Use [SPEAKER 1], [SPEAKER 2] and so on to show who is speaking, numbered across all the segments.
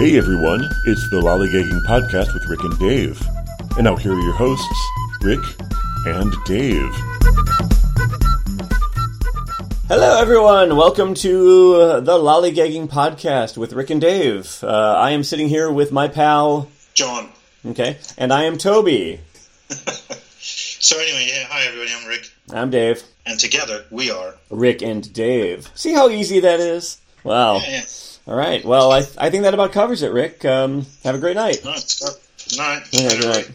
[SPEAKER 1] Hey everyone, it's the Lollygagging Podcast with Rick and Dave. And now here are your hosts, Rick and Dave.
[SPEAKER 2] Hello, everyone. Welcome to uh, the Lollygagging Podcast with Rick and Dave. Uh, I am sitting here with my pal,
[SPEAKER 3] John.
[SPEAKER 2] okay, and I am Toby.
[SPEAKER 3] So anyway, yeah, hi everybody, I'm Rick,
[SPEAKER 2] I'm Dave.
[SPEAKER 3] and together we are.
[SPEAKER 2] Rick and Dave. See how easy that is? Wow.
[SPEAKER 3] Yeah, yeah.
[SPEAKER 2] All right. Well, I, I think that about covers it, Rick. Um, have a great night.
[SPEAKER 3] Good. Night.
[SPEAKER 2] Night.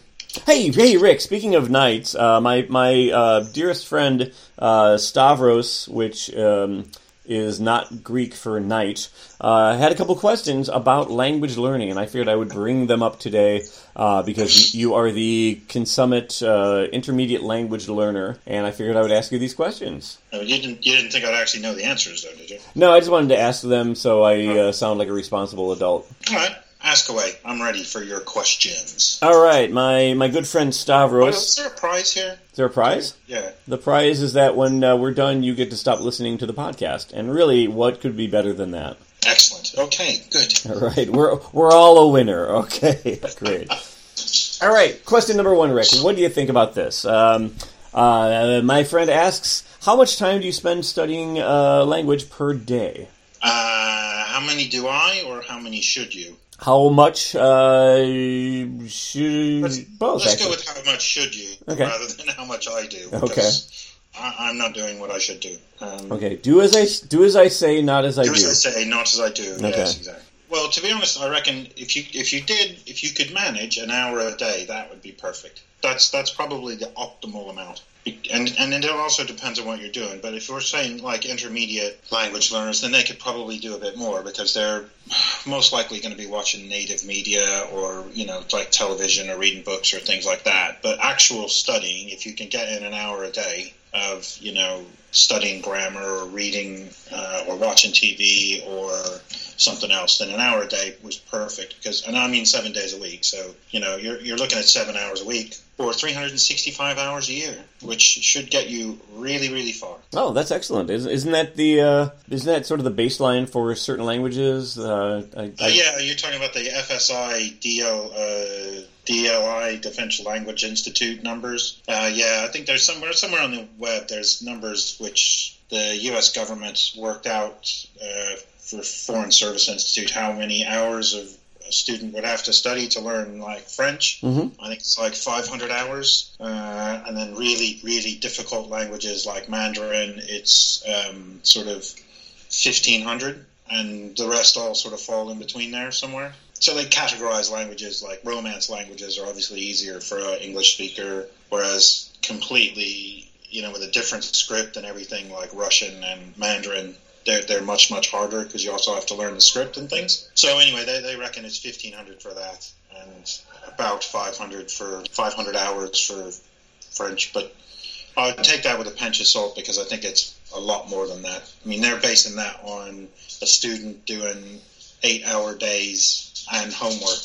[SPEAKER 2] Hey, hey, Rick. Speaking of nights, uh, my my uh, dearest friend uh, Stavros, which um, is not Greek for night, uh, had a couple questions about language learning, and I figured I would bring them up today uh, because you are the consummate uh, intermediate language learner, and I figured I would ask you these questions.
[SPEAKER 3] No, you didn't. You didn't think I'd actually know the answers, though, did you?
[SPEAKER 2] No, I just wanted to ask them so I uh, sound like a responsible adult.
[SPEAKER 3] All right, ask away. I'm ready for your questions.
[SPEAKER 2] All right, my my good friend
[SPEAKER 3] Oh,
[SPEAKER 2] Stavros.
[SPEAKER 3] is there a prize here?
[SPEAKER 2] Is there a prize?
[SPEAKER 3] Yeah.
[SPEAKER 2] The prize is that when uh, we're done, you get to stop listening to the podcast. And really, what could be better than that?
[SPEAKER 3] Excellent. Okay, good.
[SPEAKER 2] All right, we're we're all a winner. Okay, great. All right, question number one, Rick. What do you think about this? Um, uh, my friend asks, how much time do you spend studying uh, language per day?
[SPEAKER 3] Uh, how many do I, or how many should you?
[SPEAKER 2] How much uh, should
[SPEAKER 3] Let's,
[SPEAKER 2] both?
[SPEAKER 3] let's
[SPEAKER 2] actually.
[SPEAKER 3] go with how much should you,
[SPEAKER 2] Okay.
[SPEAKER 3] rather than how much I do.
[SPEAKER 2] Okay.
[SPEAKER 3] I, I'm not doing what I should do. Um,
[SPEAKER 2] Okay, do as I do as I say, not as I
[SPEAKER 3] Do
[SPEAKER 2] do.
[SPEAKER 3] as I say, not as I do.
[SPEAKER 2] Okay.
[SPEAKER 3] Yes, exactly. Well, to be honest, I reckon if you if you did if you could manage an hour a day, that would be perfect. That's that's probably the optimal amount. And and it also depends on what you're doing. But if we're saying like intermediate language learners, then they could probably do a bit more because they're most likely going to be watching native media or you know like television or reading books or things like that. But actual studying, if you can get in an hour a day of you know studying grammar or reading uh, or watching TV or something else, then an hour a day was perfect. Because and I mean seven days a week, so you know you're you're looking at seven hours a week or 365 hours a year, which should get you really really far.
[SPEAKER 2] Oh, that's excellent. Isn't, isn't that the uh, isn't that sort of the baseline for certain languages? Uh, I,
[SPEAKER 3] Uh, yeah, you're talking about the FSI DL. Uh, DLI Defense Language Institute numbers. Uh, yeah, I think there's somewhere somewhere on the web. There's numbers which the U.S. government worked out uh, for Foreign Service Institute how many hours of a student would have to study to learn like French.
[SPEAKER 2] Mhm.
[SPEAKER 3] I think it's like 500 hours, uh, and then really really difficult languages like Mandarin, it's um, sort of 1500, and the rest all sort of fall in between there somewhere. So they categorize languages like Romance languages are obviously easier for an English speaker, whereas completely, you know, with a different script and everything like Russian and Mandarin, they're, they're much, much harder because you also have to learn the script and things. So anyway, they, they reckon it's 1500 for that and about 500 for 500 hours for French, but I would take that with a pinch of salt because I think it's a lot more than that. I mean, they're basing that on a student doing eight hour days and homework,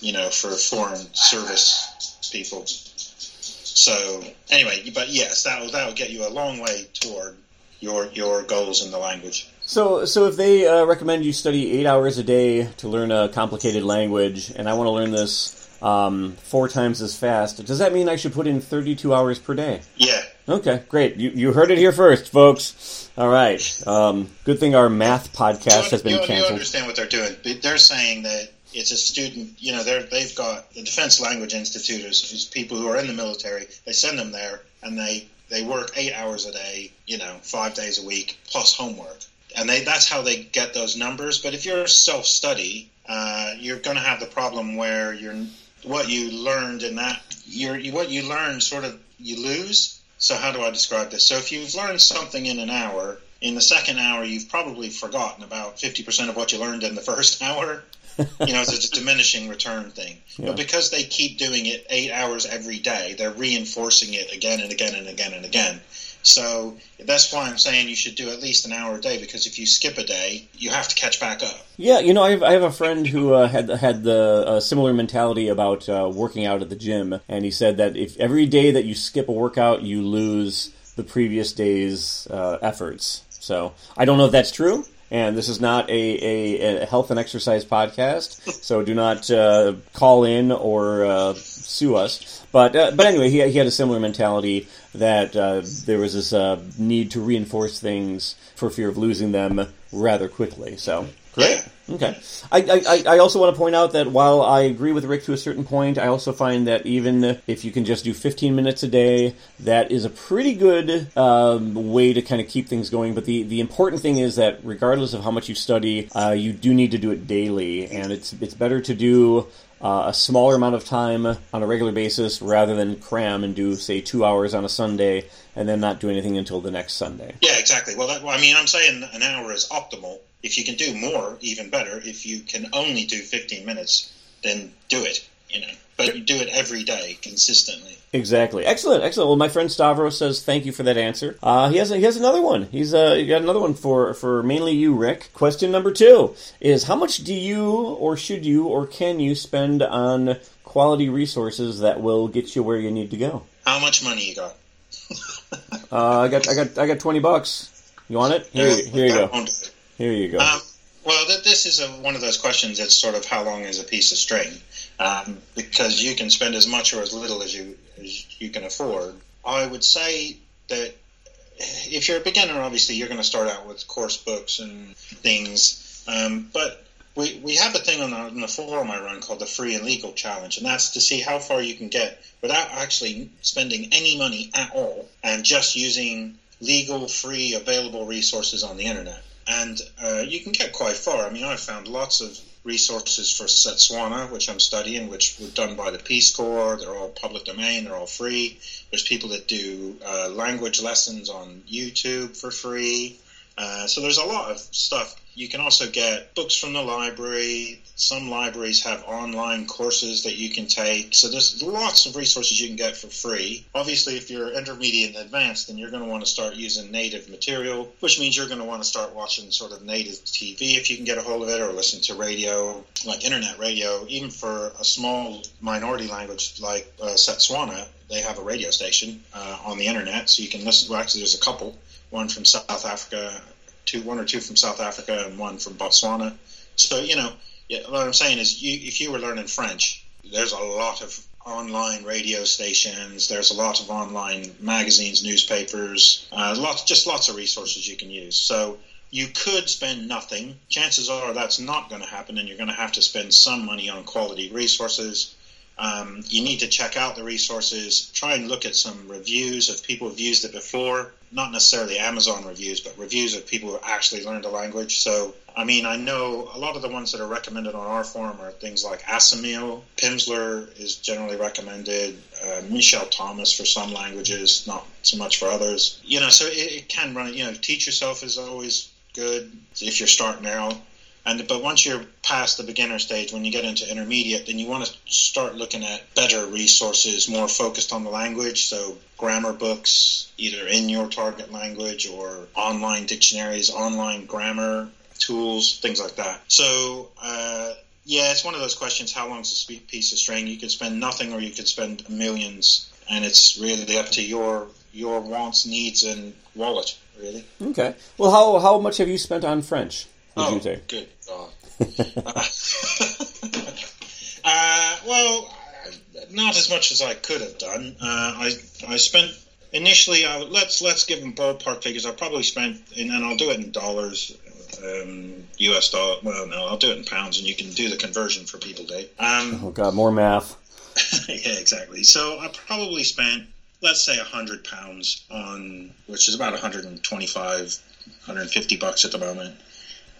[SPEAKER 3] you know, for foreign service people. So anyway, but yes, that will that will get you a long way toward your your goals in the language.
[SPEAKER 2] so so if they uh, recommend you study eight hours a day to learn a complicated language, and I want to learn this um, four times as fast, does that mean I should put in thirty-two hours per day?
[SPEAKER 3] Yeah,
[SPEAKER 2] Okay, great. You you heard it here first, folks. All right. Um, good thing our math podcast has been
[SPEAKER 3] you, you understand what they're doing. They're saying that it's a student. You know, they're they've got the Defense Language Institute is, is people who are in the military. They send them there, and they they work eight hours a day. You know, five days a week plus homework, and they that's how they get those numbers. But if you're self study, uh, you're going to have the problem where you're what you learned in that you're what you learn sort of you lose. So how do I describe this? So if you've learned something in an hour, in the second hour you've probably forgotten about 50% of what you learned in the first hour. You know, it's a diminishing return thing.
[SPEAKER 2] Yeah.
[SPEAKER 3] But because they keep doing it eight hours every day, they're reinforcing it again and again and again and again. So that's why I'm saying you should do at least an hour a day because if you skip a day, you have to catch back up.
[SPEAKER 2] Yeah, you know, I have, I have a friend who uh, had had the uh, similar mentality about uh, working out at the gym, and he said that if every day that you skip a workout, you lose the previous day's uh, efforts. So I don't know if that's true. And this is not a, a, a health and exercise podcast, so do not uh, call in or uh, sue us. But uh, but anyway, he, he had a similar mentality that uh, there was this uh, need to reinforce things for fear of losing them rather quickly. So great. Okay. I, I, I also want to point out that while I agree with Rick to a certain point, I also find that even if you can just do 15 minutes a day, that is a pretty good um, way to kind of keep things going. But the, the important thing is that regardless of how much you study, uh, you do need to do it daily, and it's it's better to do uh, a smaller amount of time on a regular basis rather than cram and do say two hours on a Sunday and then not do anything until the next Sunday.
[SPEAKER 3] Yeah, exactly. Well, that, well, I mean, I'm saying an hour is optimal. If you can do more, even better. If you can only do 15 minutes, then do it. You know, but you do it every day consistently.
[SPEAKER 2] Exactly. Excellent. Excellent. Well, my friend Stavros says thank you for that answer. Uh, he has he has another one. He's uh, he got another one for for mainly you, Rick. Question number two is how much do you or should you or can you spend on quality resources that will get you where you need to go?
[SPEAKER 3] How much money you got?
[SPEAKER 2] uh, I got I got I got twenty bucks. You want it? Here, here you go. Here you go.
[SPEAKER 3] Um, well, th- this is a, one of those questions. It's sort of how long is a piece of string, um, because you can spend as much or as little as you as you can afford. I would say that if you're a beginner, obviously you're going to start out with course books and things, um, but we, we have a thing on the, on the forum I run called the Free and Legal Challenge, and that's to see how far you can get without actually spending any money at all and just using legal, free, available resources on the internet. And uh, you can get quite far. I mean, I've found lots of resources for Setswana, which I'm studying, which were done by the Peace Corps. They're all public domain, they're all free. There's people that do uh, language lessons on YouTube for free. Uh, so there's a lot of stuff. You can also get books from the library. Some libraries have online courses that you can take. So there's lots of resources you can get for free. Obviously, if you're intermediate and advanced, then you're going to want to start using native material, which means you're going to want to start watching sort of native TV if you can get a hold of it, or listen to radio, like internet radio. Even for a small minority language like uh, Setswana, they have a radio station uh, on the internet, so you can listen. Well, actually, there's a couple one from South Africa, two, one or two from South Africa, and one from Botswana. So you know, yeah, what I'm saying is, you, if you were learning French, there's a lot of online radio stations. There's a lot of online magazines, newspapers, uh, lots, just lots of resources you can use. So you could spend nothing. Chances are that's not going to happen, and you're going to have to spend some money on quality resources. Um, you need to check out the resources, try and look at some reviews of people who've used it before, not necessarily Amazon reviews, but reviews of people who actually learned the language. So, I mean, I know a lot of the ones that are recommended on our forum are things like Assimil, Pimsleur is generally recommended, uh, Michel Thomas for some languages, not so much for others. You know, so it, it can run, you know, teach yourself is always good if you're starting out. And but once you're past the beginner stage, when you get into intermediate, then you want to start looking at better resources, more focused on the language. So grammar books, either in your target language or online dictionaries, online grammar tools, things like that. So. Uh, yeah, it's one of those questions. How long is a piece of string? You could spend nothing, or you could spend millions, and it's really up to your your wants, needs, and wallet. Really.
[SPEAKER 2] Okay. Well, how how much have you spent on French? Would
[SPEAKER 3] oh,
[SPEAKER 2] you say?
[SPEAKER 3] good God. uh, well, not as much as I could have done. Uh, I I spent initially. I, let's let's give them ballpark figures. I probably spent, and I'll do it in dollars, um, U.S. dollar. Well, no, I'll do it in pounds, and you can do the conversion for people, Dave. Um,
[SPEAKER 2] oh God, more math.
[SPEAKER 3] yeah, exactly. So I probably spent, let's say, hundred pounds on, which is about 125, 150 bucks at the moment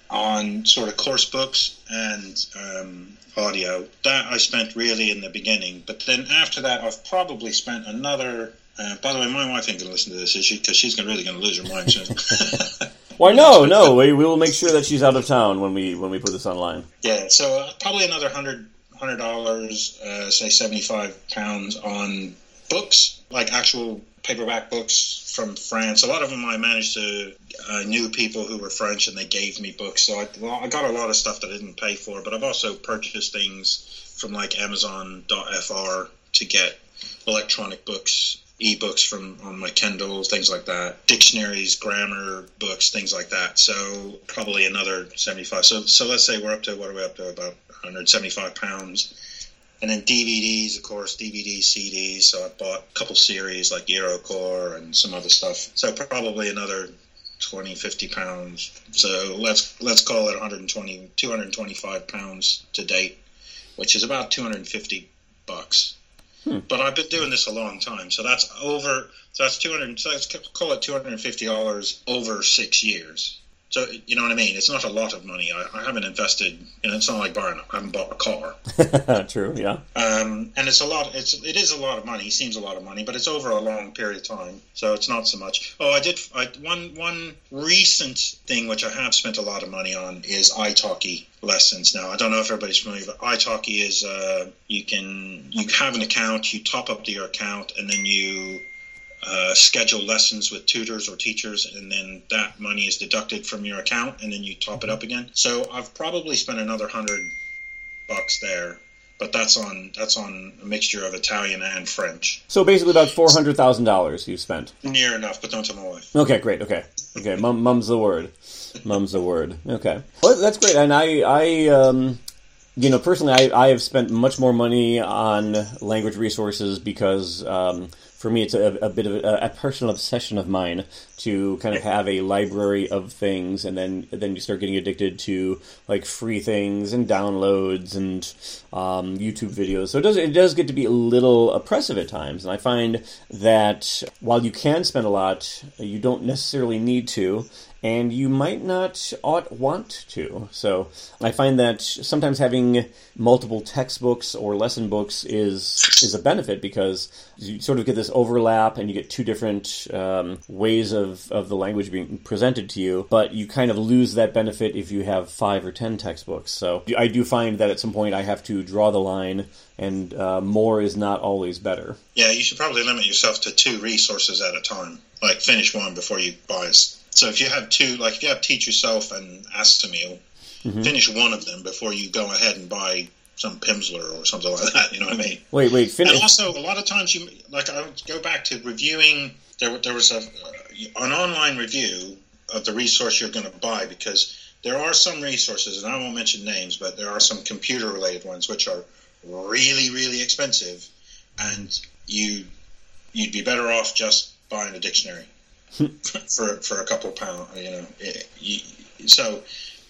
[SPEAKER 3] on sort of course books and um, audio. That I spent really in the beginning, but then after that, I've probably spent another. Uh, by the way, my wife ain't going to listen to this, is she? Because she's gonna, really going to lose her mind soon.
[SPEAKER 2] Why no, no. We, we will make sure that she's out of town when we when we put this online.
[SPEAKER 3] Yeah, so uh, probably another hundred hundred dollars, uh, say seventy five pounds on books, like actual paperback books from France. A lot of them I managed to I knew people who were French and they gave me books. So I, well, I got a lot of stuff that I didn't pay for, but I've also purchased things from like Amazon.fr to get electronic books ebooks from on my Kindle, things like that, dictionaries, grammar books, things like that. So probably another seventy five. So so let's say we're up to what are we up to about one hundred seventy five pounds. And then DVDs, of course, DVDs, CDs. So I bought a couple series like Eurocore and some other stuff. So probably another 20, 50 pounds. So let's let's call it 120, 225 pounds to date, which is about 250 bucks. Hmm. But I've been doing this a long time, so that's over. So that's 200. So let's call it 250 dollars over six years. So you know what I mean? It's not a lot of money. I, I haven't invested. You know, it's not like buying. I haven't bought a
[SPEAKER 2] car. True. Yeah.
[SPEAKER 3] Um, and it's a lot. It's it is a lot of money. Seems a lot of money, but it's over a long period of time, so it's not so much. Oh, I did. I, one one recent thing which I have spent a lot of money on is italki lessons. Now I don't know if everybody's familiar, but italki is uh, you can you have an account, you top up to your account, and then you uh, schedule lessons with tutors or teachers, and then that money is deducted from your account, and then you top it up again. So I've probably spent another hundred bucks there, but that's on that's on a mixture of Italian and French.
[SPEAKER 2] So basically, about four hundred thousand dollars you spent.
[SPEAKER 3] Near enough, but don't tell my wife.
[SPEAKER 2] Okay, great. Okay, okay. Mum, mum's the word. Mum's the word. Okay, well, that's great. And I, I, um, you know, personally, I, I have spent much more money on language resources because. Um, for me, it's a, a bit of a, a, personal obsession of mine to kind of have a library of things, and then then you start getting addicted to like free things and downloads and um, YouTube videos. So it does it does get to be a little oppressive at times, and I find that while you can spend a lot, you don't necessarily need to and you might not ought want to. So I find that sometimes having multiple textbooks or lesson books is is a benefit because you sort of get this overlap and you get two different um, ways of, of the language being presented to you, but you kind of lose that benefit if you have five or ten textbooks. So I do find that at some point I have to draw the line and uh, more is not always better.
[SPEAKER 3] Yeah, you should probably limit yourself to two resources at a time. Like finish one before you buy so if you have two, like if you have Teach Yourself and Assimil, mm-hmm. finish one of them before you go ahead and buy some Pimsleur or something like that. You know what I mean?
[SPEAKER 2] Wait, wait. Finish.
[SPEAKER 3] And also, a lot of times you like I go back to reviewing. There, there was a an online review of the resource you're going to buy because there are some resources, and I won't mention names, but there are some computer related ones which are really, really expensive, and you you'd be better off just buying a dictionary for for a couple of pounds. You know, you, so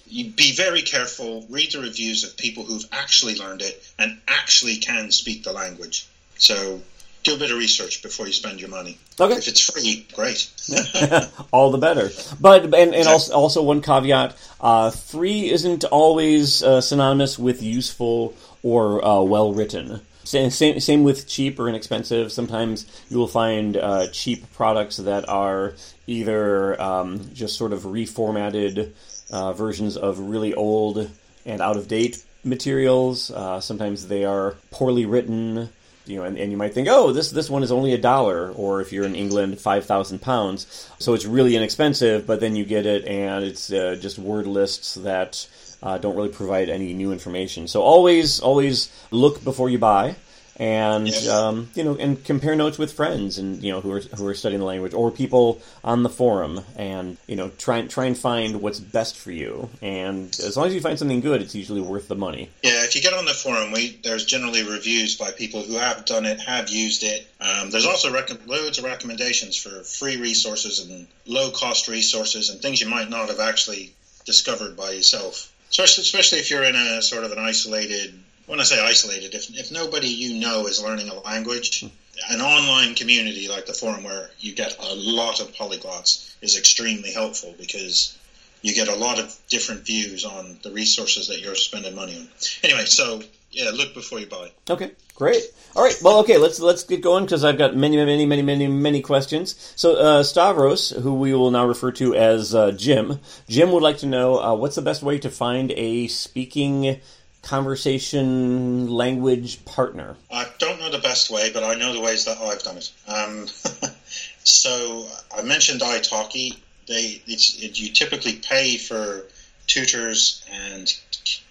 [SPEAKER 3] you be very careful. Read the reviews of people who've actually learned it and actually can speak the language. So do a bit of research before you spend your money.
[SPEAKER 2] Okay.
[SPEAKER 3] If it's free, great.
[SPEAKER 2] All the better. But and, and also, also one caveat: uh, free isn't always uh, synonymous with useful or uh, well written. Same, same, same with cheap or inexpensive. Sometimes you will find uh, cheap products that are either um, just sort of reformatted uh, versions of really old and out of date materials. Uh, sometimes they are poorly written. You know, and, and you might think, oh, this this one is only a dollar, or if you're in England, five thousand pounds. So it's really inexpensive, but then you get it, and it's uh, just word lists that uh, don't really provide any new information. So always, always look before you buy, and yes. um, you know, and compare notes with friends and you know who are who are studying the language or people on the forum, and you know, try try and find what's best for you. And as long as you find something good, it's usually worth the money.
[SPEAKER 3] Yeah, if you get on the forum, we there's generally reviews by people who have done it, have used it. Um, there's also rec- loads of recommendations for free resources and low cost resources and things you might not have actually discovered by yourself especially, especially if you're in a sort of an isolated. When I say isolated, if if nobody you know is learning a language, hmm. an online community like the forum where you get a lot of polyglots is extremely helpful because you get a lot of different views on the resources that you're spending money on. Anyway, so yeah, look before you buy.
[SPEAKER 2] Okay, great. All right, well, okay, let's let's get going because I've got many, many, many, many, many questions. So uh, Stavros, who we will now refer to as uh, Jim, Jim would like to know uh, what's the best way to find a speaking conversation language partner.
[SPEAKER 3] I don't know the best way, but I know the ways that I've done it. Um, so I mentioned italki. They it's it, you typically pay for tutors and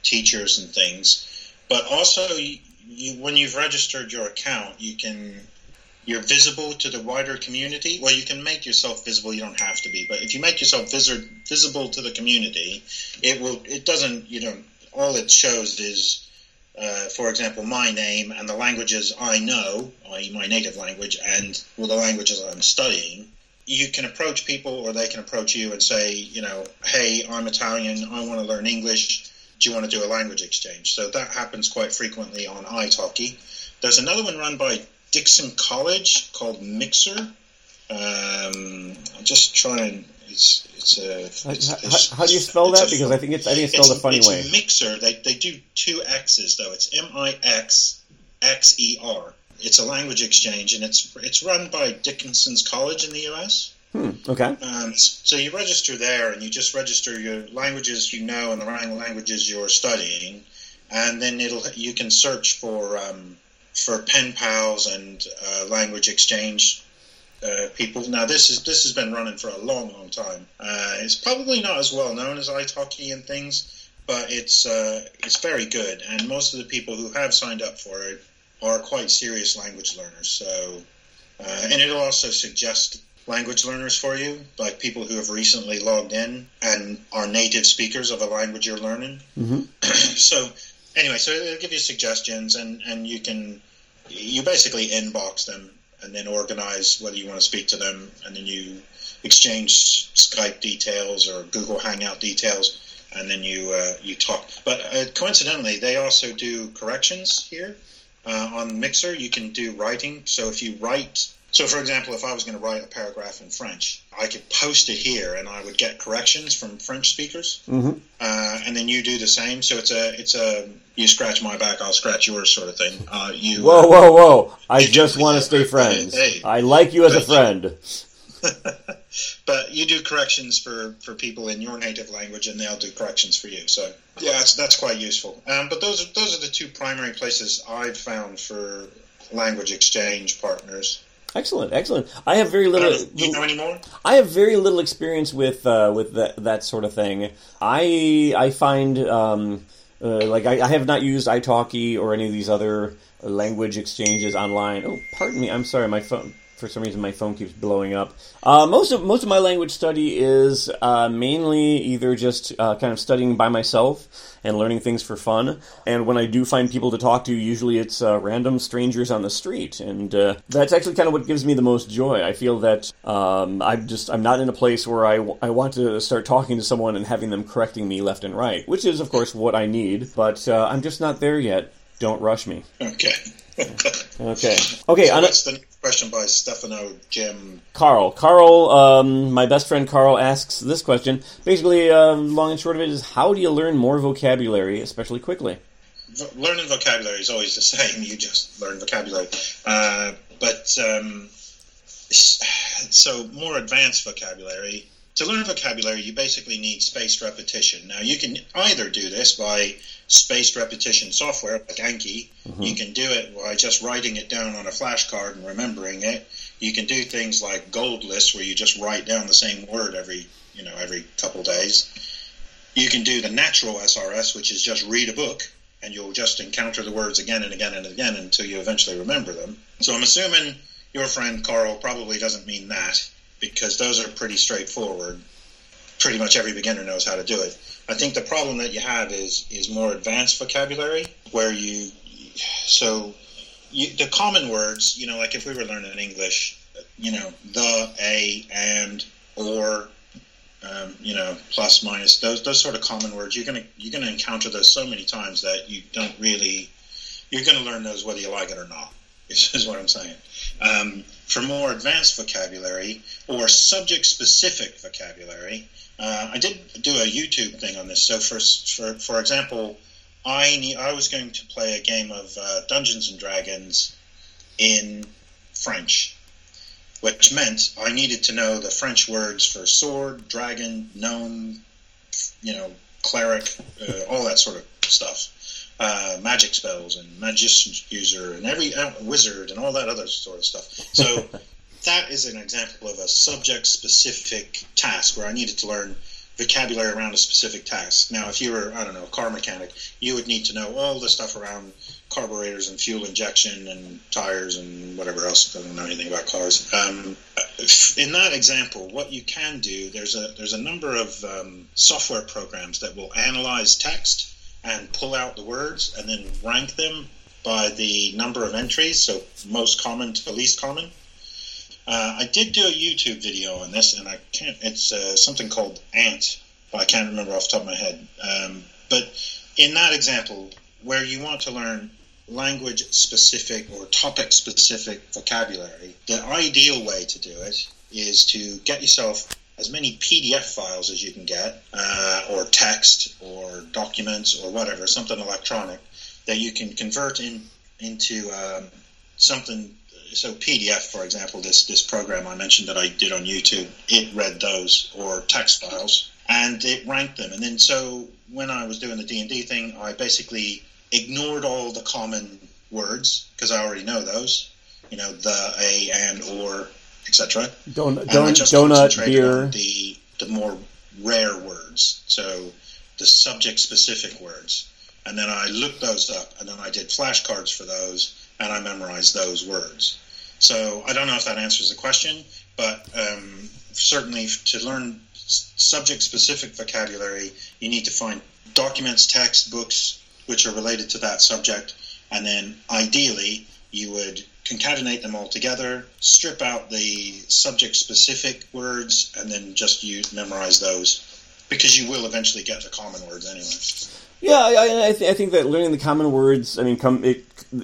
[SPEAKER 3] teachers and things but also, you, when you've registered your account, you can you're visible to the wider community. Well, you can make yourself visible. You don't have to be, but if you make yourself vis- visible to the community, it will. It doesn't. You know, all it shows is, uh, for example, my name and the languages I know, i.e., my native language, and well, the languages I'm studying. You can approach people, or they can approach you and say, you know, hey, I'm Italian. I want to learn English. Do you want to do a language exchange? So that happens quite frequently on italki. There's another one run by Dickinson College called Mixxer. Um, I'll just try and it's it's a. It's,
[SPEAKER 2] how,
[SPEAKER 3] it's,
[SPEAKER 2] how, do you spell that? Because I think it's I think it's spelled
[SPEAKER 3] it's,
[SPEAKER 2] a funny way.
[SPEAKER 3] It's Mixxer. They they do two X's though. It's M I X X E R. It's a language exchange, and it's it's run by Dickinson's College in the U.S.
[SPEAKER 2] Hmm, okay.
[SPEAKER 3] Um, so you register there, and you just register your languages you know and the languages you're studying, and then it'll you can search for um, for pen pals and uh, language exchange uh, people. Now this is this has been running for a long, long time. Uh, it's probably not as well known as italki and things, but it's uh, it's very good, and most of the people who have signed up for it are quite serious language learners. So, uh, and it'll also suggest language learners for you, like people who have recently logged in and are native speakers of a language you're learning.
[SPEAKER 2] Mm-hmm.
[SPEAKER 3] so anyway, so it'll give you suggestions, and and you can you basically inbox them and then organize whether you want to speak to them, and then you exchange Skype details or Google Hangout details, and then you uh, you talk. But uh, coincidentally, they also do corrections here uh, on Mixxer. You can do writing. So if you write so, for example, if I was going to write a paragraph in French, I could post it here, and I would get corrections from French speakers,
[SPEAKER 2] mm-hmm.
[SPEAKER 3] uh, and then you do the same. So it's a it's a you scratch my back, I'll scratch yours sort of thing. Uh, you
[SPEAKER 2] whoa whoa whoa! I just want to stay friends.
[SPEAKER 3] Hey,
[SPEAKER 2] I like you as a friend.
[SPEAKER 3] but you do corrections for, for people in your native language, and they'll do corrections for you. So yeah, that's, that's quite useful. Um, but those are those are the two primary places I've found for language exchange partners.
[SPEAKER 2] Excellent, excellent. I have very little.
[SPEAKER 3] You know any more?
[SPEAKER 2] I have very little experience with uh, with that, that sort of thing. I I find um, uh, like I, I, have not used italki or any of these other language exchanges online. Oh, pardon me. I'm sorry. My phone for some reason my phone keeps blowing up. Uh, most of most of my language study is uh, mainly either just uh, kind of studying by myself and learning things for fun. And when I do find people to talk to, usually it's uh, random strangers on the street, and uh, that's actually kind of what gives me the most joy. I feel that um, I'm just I'm not in a place where I, I want to start talking to someone and having them correcting me left and right, which is of course what I need. But uh, I'm just not there yet. Don't rush me.
[SPEAKER 3] Okay.
[SPEAKER 2] okay. Okay.
[SPEAKER 3] So that's the question by Stefano Jim.
[SPEAKER 2] Carl. Carl, um, my best friend Carl asks this question. Basically, uh, long and short of it is how do you learn more vocabulary, especially quickly?
[SPEAKER 3] V- learning vocabulary is always the same. You just learn vocabulary. Uh, but um, so more advanced vocabulary. To learn vocabulary, you basically need spaced repetition. Now, you can either do this by spaced repetition software like Anki. Mm-hmm. You can do it by just writing it down on a flashcard and remembering it. You can do things like gold lists where you just write down the same word every you know every couple days. You can do the natural SRS, which is just read a book and you'll just encounter the words again and again and again until you eventually remember them. So I'm assuming your friend Carl probably doesn't mean that because those are pretty straightforward. Pretty much every beginner knows how to do it. I think the problem that you have is is more advanced vocabulary where you so you, the common words, you know, like if we were learning English, you know, the, a, and, or, um, you know, plus, minus, those those sort of common words, you're gonna you're gonna encounter those so many times that you don't really you're gonna learn those whether you like it or not. Is, is what I'm saying. Um, for more advanced vocabulary or subject specific vocabulary, uh, I did do a YouTube thing on this. So, for for for example, I need, I was going to play a game of uh, Dungeons and Dragons in French, which meant I needed to know the French words for sword, dragon, gnome, you know, cleric, uh, all that sort of stuff. Uh, magic spells and magician user and every uh, wizard and all that other sort of stuff. So that is an example of a subject specific task where I needed to learn vocabulary around a specific task. Now, if you were, I don't know, a car mechanic, you would need to know all the stuff around carburetors and fuel injection and tires and whatever else. I don't know anything about cars. Um, in that example, what you can do there's a there's a number of um, software programs that will analyze text and pull out the words and then rank them by the number of entries, so most common to least common. Uh, I did do a YouTube video on this, and I can't. It's uh, something called Ant, but I can't remember off the top of my head. Um, but in that example, where you want to learn language specific or topic specific vocabulary, the ideal way to do it is to get yourself as many PDF files as you can get, uh, or text, or documents, or whatever, something electronic that you can convert in into um, something. So PDF, for example, this this program I mentioned that I did on YouTube, it read those or text files and it ranked them. And then so when I was doing the D and D thing, I basically ignored all the common words because I already know those. You know, the, a, and, or, etc.
[SPEAKER 2] Don't, don't, donut, beer.
[SPEAKER 3] The, the more rare words. So the subject specific words. And then I looked those up and then I did flashcards for those and I memorized those words. So I don't know if that answers the question, but um, certainly to learn subject specific vocabulary, you need to find documents, text, books, which are related to that subject, and then ideally you would concatenate them all together, strip out the subject specific words, and then just use, memorize those because you will eventually get the common words anyway.
[SPEAKER 2] Yeah, I, I, th- I, think that learning the common words, I mean, come it,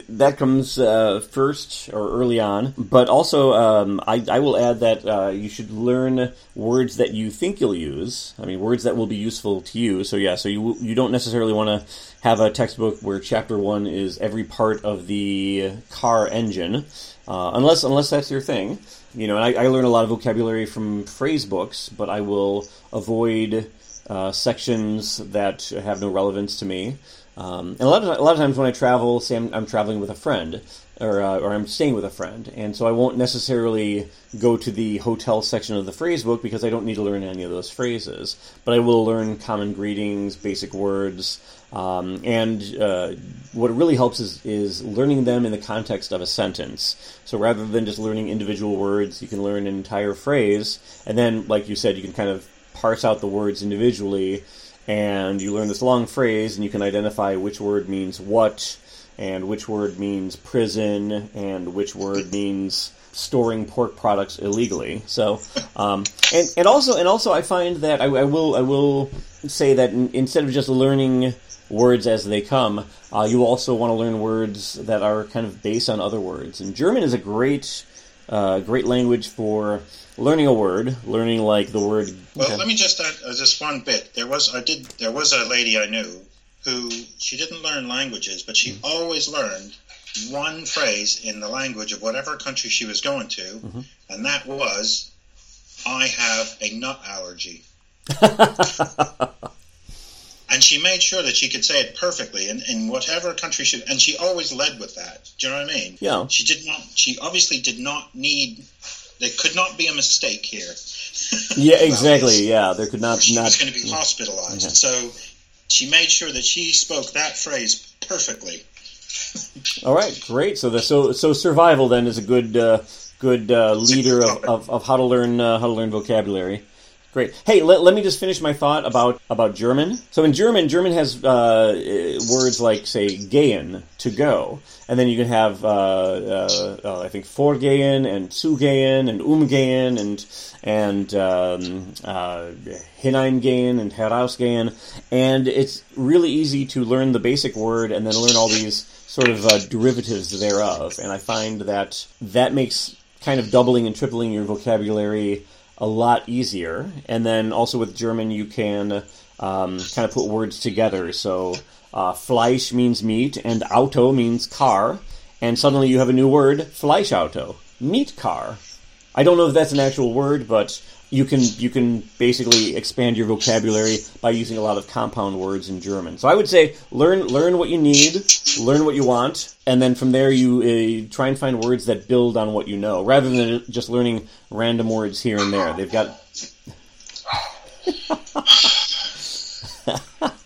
[SPEAKER 2] that comes uh, first or early on. But also, um, I, I, will add that uh, you should learn words that you think you'll use. I mean, words that will be useful to you. So yeah, so you you don't necessarily want to have a textbook where chapter one is every part of the car engine, uh, unless unless that's your thing. You know, and I, I learn a lot of vocabulary from phrase books, but I will avoid uh, sections that have no relevance to me. Um, and a lot, of, a lot of times when I travel, say I'm, I'm traveling with a friend, or, uh, or I'm staying with a friend, and so I won't necessarily go to the hotel section of the phrase book because I don't need to learn any of those phrases. But I will learn common greetings, basic words, um, and uh, what really helps is, is learning them in the context of a sentence. So rather than just learning individual words, you can learn an entire phrase, and then, like you said, you can kind of parse out the words individually, and you learn this long phrase, and you can identify which word means what, and which word means prison, and which word means storing pork products illegally. So, um, and and also and also, I find that I, I will I will say that in, instead of just learning words as they come, uh, you also want to learn words that are kind of based on other words. And German is a great uh, great language for learning a word, learning like the word.
[SPEAKER 3] Well, okay. let me just add uh, just one bit. There was I did there was a lady I knew who she didn't learn languages, but she mm-hmm. always learned one phrase in the language of whatever country she was going to, mm-hmm. and that was, "I have a nut allergy." and she made sure that she could say it perfectly in, in whatever country she and she always led with that do you know what i mean
[SPEAKER 2] yeah
[SPEAKER 3] she did not she obviously did not need there could not be a mistake here.
[SPEAKER 2] yeah, exactly. yeah, there could not.
[SPEAKER 3] She
[SPEAKER 2] not,
[SPEAKER 3] was going to be hospitalized, yeah. so she made sure that she spoke that phrase perfectly.
[SPEAKER 2] All right, great. So the so so survival then is a good uh, good uh, leader of, of, of, how to learn uh, how to learn vocabulary. Great. Hey, let, let me just finish my thought about, about German. So in German, German has uh, words like, say, gehen, to go. And then you can have, uh, uh, uh I think, vorgehen and zugehen and umgehen and, and um, uh, hineingehen and herausgehen. And it's really easy to learn the basic word and then learn all these sort of uh, derivatives thereof. And I find that that makes kind of doubling and tripling your vocabulary a lot easier. And then also with German, you can um, kind of put words together. So uh, Fleisch means meat, and Auto means car. And suddenly you have a new word, Fleischauto, meat car. I don't know if that's an actual word, but you can you can basically expand your vocabulary by using a lot of compound words in German. So I would say learn learn what you need, learn what you want, and then from there you uh, try and find words that build on what you know, rather than just learning random words here and there. They've got.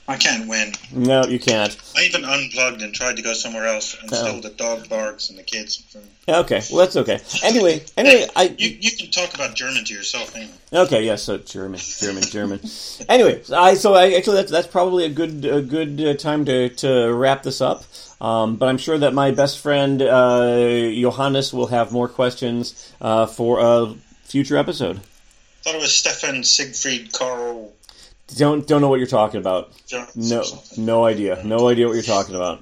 [SPEAKER 3] I can't win.
[SPEAKER 2] No, you can't.
[SPEAKER 3] I even unplugged and tried to go somewhere else, and still the dog barks and the kids.
[SPEAKER 2] Okay, well that's okay. Anyway, anyway, I
[SPEAKER 3] You, you can talk about German to yourself anyway.
[SPEAKER 2] Okay, yes, so German, German, German. anyway, I so I actually that's that's probably a good a good uh, time to to wrap this up. Um, but I'm sure that my best friend uh, Johannes will have more questions uh, for a future episode.
[SPEAKER 3] thought it was Stefan Siegfried Karl.
[SPEAKER 2] Don't don't know what you're talking about.
[SPEAKER 3] Jones
[SPEAKER 2] No, no idea, no idea what you're talking about.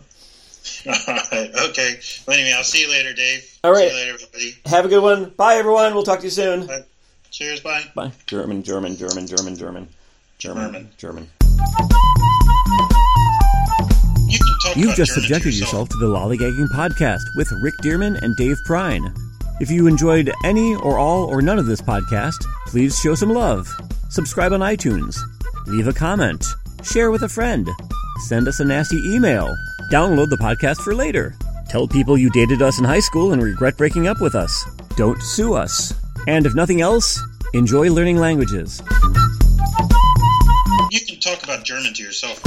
[SPEAKER 3] Alright, okay. Well, anyway, I'll see you later, Dave.
[SPEAKER 2] All right.
[SPEAKER 3] See you later, everybody.
[SPEAKER 2] Have a good one. Bye, everyone. We'll talk to you soon.
[SPEAKER 3] Cheers, bye.
[SPEAKER 2] Bye. German, German, German, German, German, German,
[SPEAKER 3] German.
[SPEAKER 2] German.
[SPEAKER 3] You can talk
[SPEAKER 4] You've just
[SPEAKER 3] German to
[SPEAKER 4] subjected yourself to the Lollygagging Podcast with Rick Dearman and Dave Prine. If you enjoyed any or all or none of this podcast, please show some love. Subscribe on iTunes. Leave a comment. Share with a friend. Send us a nasty email. Download the podcast for later. Tell people you dated us in high school and regret breaking up with us. Don't sue us. And if nothing else, enjoy learning languages.
[SPEAKER 3] You can talk about German to yourself.